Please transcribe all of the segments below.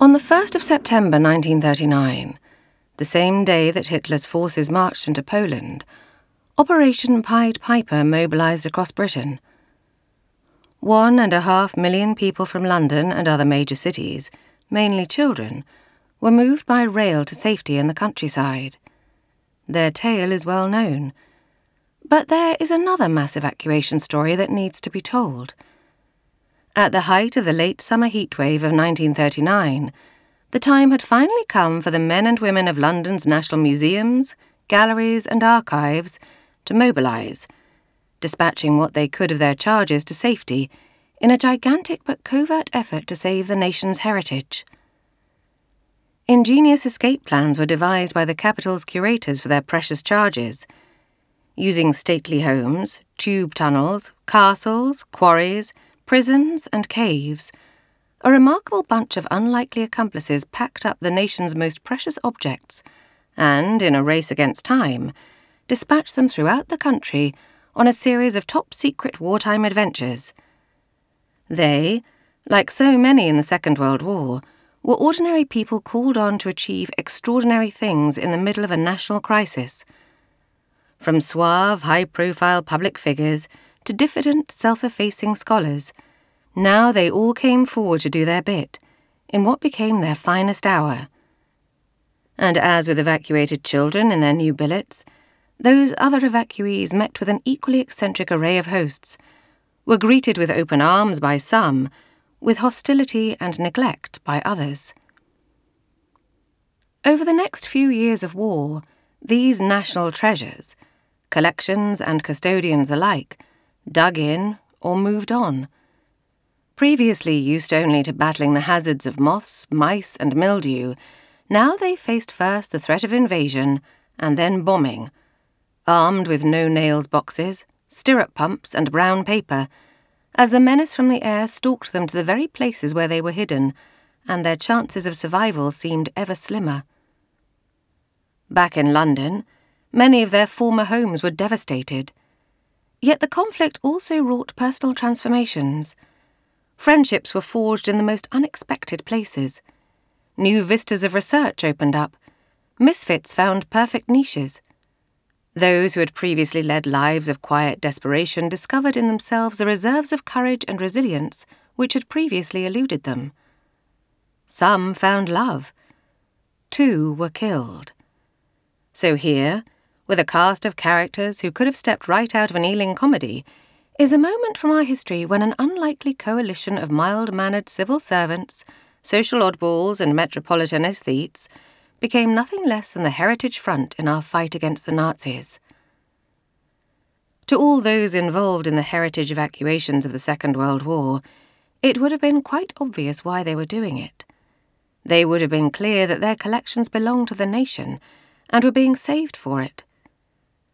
On the 1st of September 1939, the same day that Hitler's forces marched into Poland, Operation Pied Piper mobilized across Britain. One and a half million people from London and other major cities, mainly children, were moved by rail to safety in the countryside. Their tale is well known. But there is another mass evacuation story that needs to be told. At the height of the late summer heatwave of 1939, the time had finally come for the men and women of London's national museums, galleries, and archives to mobilise, dispatching what they could of their charges to safety in a gigantic but covert effort to save the nation's heritage. Ingenious escape plans were devised by the capital's curators for their precious charges. Using stately homes, tube tunnels, castles, quarries, prisons, and caves, a remarkable bunch of unlikely accomplices packed up the nation's most precious objects and, in a race against time, dispatched them throughout the country on a series of top secret wartime adventures. They, like so many in the Second World War, were ordinary people called on to achieve extraordinary things in the middle of a national crisis. From suave, high profile public figures to diffident, self effacing scholars. Now they all came forward to do their bit, in what became their finest hour. And as with evacuated children in their new billets, those other evacuees met with an equally eccentric array of hosts, were greeted with open arms by some, with hostility and neglect by others. Over the next few years of war, these national treasures, collections and custodians alike, dug in or moved on. Previously used only to battling the hazards of moths, mice, and mildew, now they faced first the threat of invasion and then bombing, armed with no nails boxes, stirrup pumps, and brown paper, as the menace from the air stalked them to the very places where they were hidden, and their chances of survival seemed ever slimmer. Back in London, many of their former homes were devastated. Yet the conflict also wrought personal transformations. Friendships were forged in the most unexpected places. New vistas of research opened up. Misfits found perfect niches. Those who had previously led lives of quiet desperation discovered in themselves the reserves of courage and resilience which had previously eluded them. Some found love. Two were killed. So here, with a cast of characters who could have stepped right out of an Ealing comedy, is a moment from our history when an unlikely coalition of mild mannered civil servants, social oddballs, and metropolitan aesthetes became nothing less than the heritage front in our fight against the Nazis. To all those involved in the heritage evacuations of the Second World War, it would have been quite obvious why they were doing it. They would have been clear that their collections belonged to the nation and were being saved for it.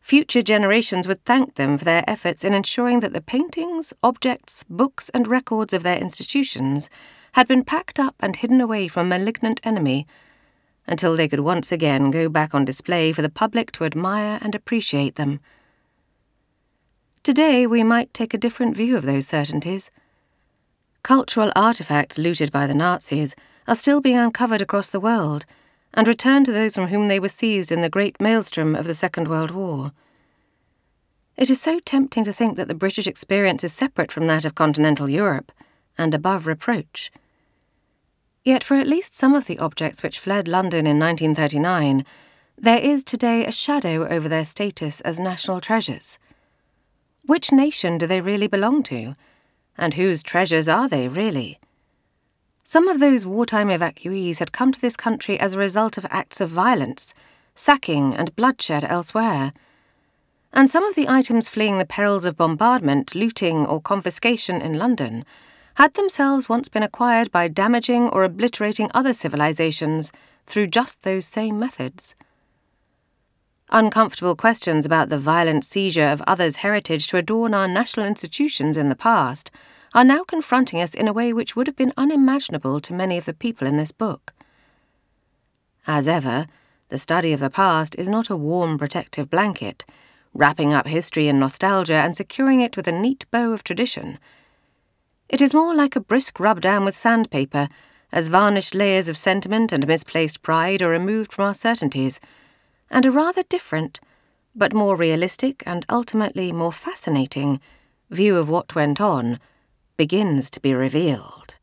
Future generations would thank them for their efforts in ensuring that the paintings, objects, books, and records of their institutions had been packed up and hidden away from a malignant enemy until they could once again go back on display for the public to admire and appreciate them. Today, we might take a different view of those certainties. Cultural artifacts looted by the Nazis are still being uncovered across the world and return to those from whom they were seized in the great maelstrom of the Second World War. It is so tempting to think that the British experience is separate from that of continental Europe and above reproach. Yet for at least some of the objects which fled London in 1939, there is today a shadow over their status as national treasures. Which nation do they really belong to? And whose treasures are they really? Some of those wartime evacuees had come to this country as a result of acts of violence, sacking, and bloodshed elsewhere. And some of the items fleeing the perils of bombardment, looting, or confiscation in London had themselves once been acquired by damaging or obliterating other civilizations through just those same methods. Uncomfortable questions about the violent seizure of others' heritage to adorn our national institutions in the past are now confronting us in a way which would have been unimaginable to many of the people in this book. As ever, the study of the past is not a warm protective blanket, wrapping up history in nostalgia and securing it with a neat bow of tradition it is more like a brisk rub down with sandpaper as varnished layers of sentiment and misplaced pride are removed from our certainties, and a rather different, but more realistic and ultimately more fascinating, view of what went on begins to be revealed.